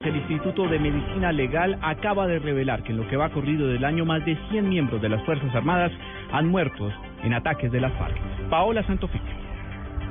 El Instituto de Medicina Legal acaba de revelar que en lo que va corrido del año más de 100 miembros de las Fuerzas Armadas han muerto en ataques de las FARC. Paola Santofica.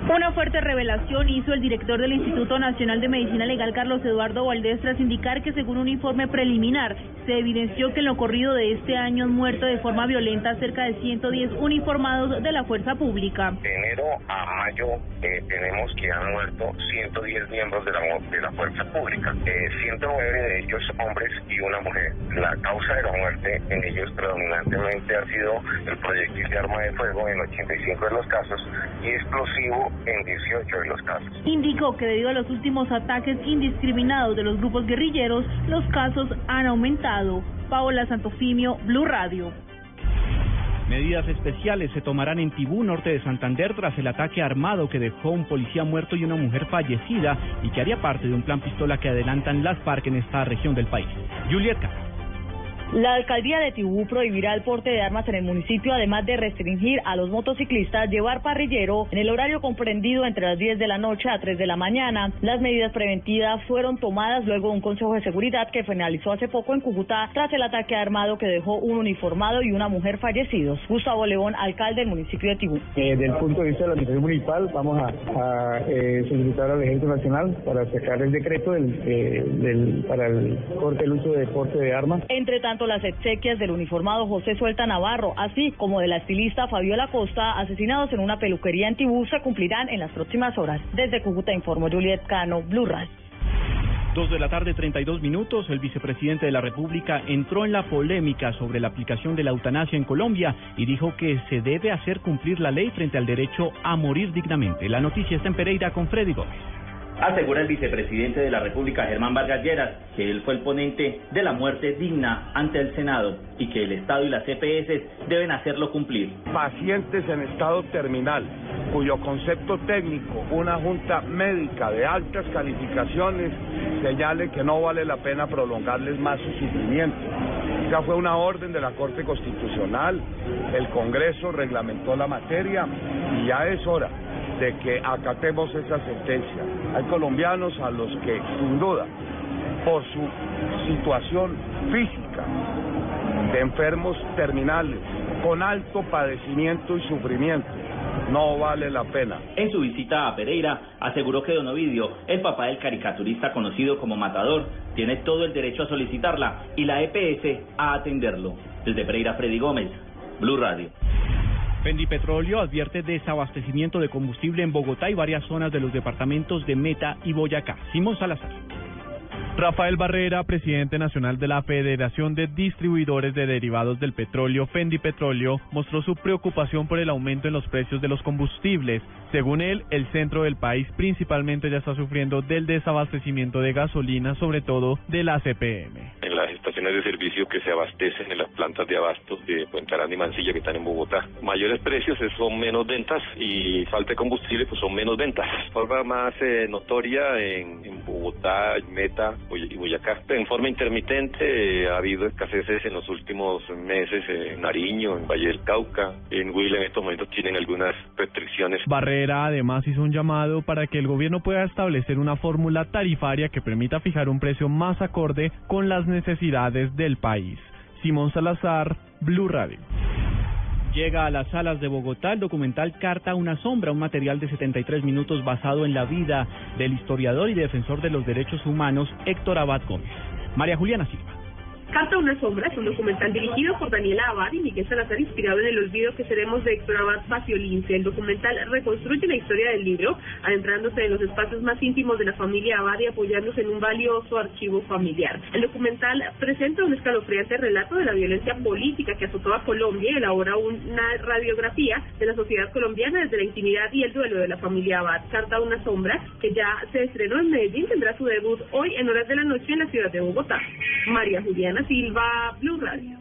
Una fuerte revelación hizo el director del Instituto Nacional de Medicina Legal, Carlos Eduardo Valdés, tras indicar que según un informe preliminar, se evidenció que en lo corrido de este año han muerto de forma violenta cerca de 110 uniformados de la fuerza pública. De enero a mayo eh, tenemos que han muerto 110 miembros de la, de la fuerza pública, eh, 109 de ellos hombres y una mujer. La causa de la muerte en ellos predominantemente ha sido el proyectil de arma de fuego en 85 de los casos y explosivo en 18 de los casos. Indicó que debido a los últimos ataques indiscriminados de los grupos guerrilleros, los casos han aumentado. Paola Santofimio, Blue Radio. Medidas especiales se tomarán en Tibú, norte de Santander, tras el ataque armado que dejó un policía muerto y una mujer fallecida y que haría parte de un plan pistola que adelantan las FARC en esta región del país. Juliet la alcaldía de Tibú prohibirá el porte de armas en el municipio, además de restringir a los motociclistas llevar parrillero en el horario comprendido entre las 10 de la noche a 3 de la mañana. Las medidas preventivas fueron tomadas luego de un consejo de seguridad que finalizó hace poco en Cúcuta tras el ataque armado que dejó un uniformado y una mujer fallecidos. Gustavo León, alcalde del municipio de Tibú. Eh, desde el punto de vista de la administración municipal, vamos a, eh, solicitar al Ejército Nacional para sacar el decreto eh, para el corte del uso de porte de armas. Entre tanto, las exequias del uniformado José Suelta Navarro, así como de la estilista Fabiola Costa, asesinados en una peluquería en Tibú, se cumplirán en las próximas horas. Desde Cúcuta informó Juliet Cano, Blue Radio. Dos de la tarde, 32 minutos. El vicepresidente de la República entró en la polémica sobre la aplicación de la eutanasia en Colombia y dijo que se debe hacer cumplir la ley frente al derecho a morir dignamente. La noticia está en Pereira con Freddy Gómez. Asegura el vicepresidente de la República, Germán Vargas Lleras, que él fue el ponente de la muerte digna ante el Senado y que el Estado y las EPS deben hacerlo cumplir. Pacientes en estado terminal, cuyo concepto técnico, una junta médica de altas calificaciones, señale que no vale la pena prolongarles más su sufrimiento. Ya fue una orden de la Corte Constitucional, el Congreso reglamentó la materia y ya es hora de que acatemos esa sentencia. Hay colombianos a los que, sin duda, por su situación física, de enfermos terminales, con alto padecimiento y sufrimiento, no vale la pena. En su visita a Pereira, aseguró que Don Ovidio, el papá del caricaturista conocido como Matador, tiene todo el derecho a solicitarla y la EPS a atenderlo. Desde Pereira, Freddy Gómez, Blue Radio. Fendi Petróleo advierte desabastecimiento de combustible en Bogotá y varias zonas de los departamentos de Meta y Boyacá. Simón Salazar. Rafael Barrera, presidente nacional de la Federación de Distribuidores de Derivados del Petróleo, Fendi Petróleo, mostró su preocupación por el aumento en los precios de los combustibles. Según él, el centro del país principalmente ya está sufriendo del desabastecimiento de gasolina, sobre todo de la CPM. En las estaciones de servicio que se abastecen en las plantas de abasto de Puente y Mansilla que están en Bogotá. Mayores precios son menos ventas y falta de combustible pues son menos ventas. Forma más eh, notoria en, en Bogotá, Meta, y Boyacá. En forma intermitente eh, ha habido escaseces en los últimos meses en Nariño, en Valle del Cauca, en Huila en estos momentos tienen algunas restricciones. Barrera además hizo un llamado para que el gobierno pueda establecer una fórmula tarifaria que permita fijar un precio más acorde con las necesidades del país. Simón Salazar, Blue Radio. Llega a las salas de Bogotá el documental Carta una sombra, un material de 73 minutos basado en la vida del historiador y defensor de los derechos humanos Héctor Abad Gómez. María Juliana Silva. Carta una sombra es un documental dirigido por Daniela Abad y Miguel Salazar inspirado en el olvido que seremos de Héctor Abad Faciolince. El documental reconstruye la historia del libro, adentrándose en los espacios más íntimos de la familia Abad y apoyándose en un valioso archivo familiar. El documental presenta un escalofriante relato de la violencia política que azotó a Colombia y elabora una radiografía de la sociedad colombiana desde la intimidad y el duelo de la familia Abad. Carta una sombra, que ya se estrenó en Medellín, tendrá su debut hoy en horas de la noche en la ciudad de Bogotá. María Juliana Silva, Blue Radio.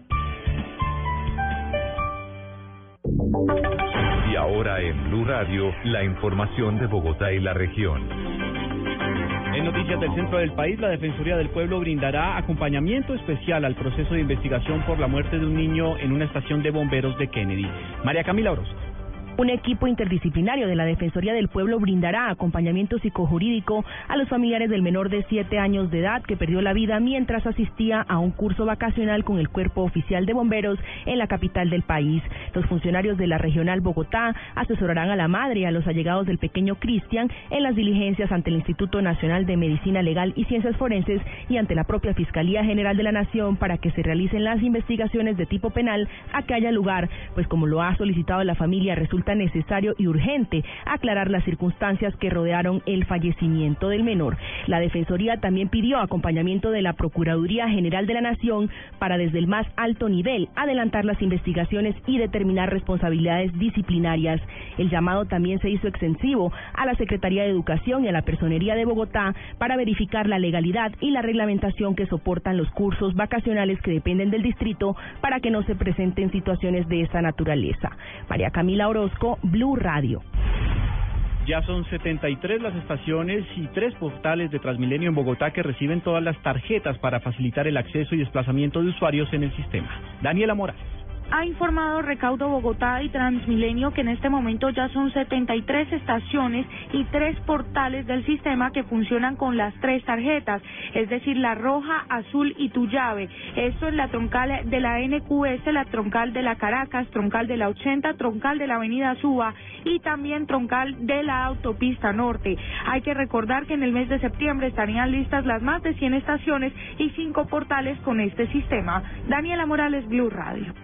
Y ahora en Blue Radio, la información de Bogotá y la región. En noticias del centro del país, la Defensoría del Pueblo brindará acompañamiento especial al proceso de investigación por la muerte de un niño en una estación de bomberos de Kennedy. María Camila Orozco. Un equipo interdisciplinario de la Defensoría del Pueblo brindará acompañamiento psicojurídico a los familiares del menor de siete años de edad que perdió la vida mientras asistía a un curso vacacional con el Cuerpo Oficial de Bomberos en la capital del país. Los funcionarios de la Regional Bogotá asesorarán a la madre y a los allegados del pequeño Cristian en las diligencias ante el Instituto Nacional de Medicina Legal y Ciencias Forenses y ante la propia Fiscalía General de la Nación para que se realicen las investigaciones de tipo penal a que haya lugar, pues como lo ha solicitado la familia, resulta necesario y urgente aclarar las circunstancias que rodearon el fallecimiento del menor. La Defensoría también pidió acompañamiento de la Procuraduría General de la Nación para desde el más alto nivel adelantar las investigaciones y determinar responsabilidades disciplinarias. El llamado también se hizo extensivo a la Secretaría de Educación y a la Personería de Bogotá para verificar la legalidad y la reglamentación que soportan los cursos vacacionales que dependen del distrito para que no se presenten situaciones de esta naturaleza. María Camila Orozco Blue Radio. Ya son 73 las estaciones y tres portales de Transmilenio en Bogotá que reciben todas las tarjetas para facilitar el acceso y desplazamiento de usuarios en el sistema. Daniela Morales. Ha informado Recaudo Bogotá y Transmilenio que en este momento ya son 73 estaciones y tres portales del sistema que funcionan con las tres tarjetas, es decir, la roja, azul y tu llave. Esto es la troncal de la NQS, la troncal de la Caracas, troncal de la 80, troncal de la Avenida Suba y también troncal de la Autopista Norte. Hay que recordar que en el mes de septiembre estarían listas las más de 100 estaciones y cinco portales con este sistema. Daniela Morales, Blue Radio.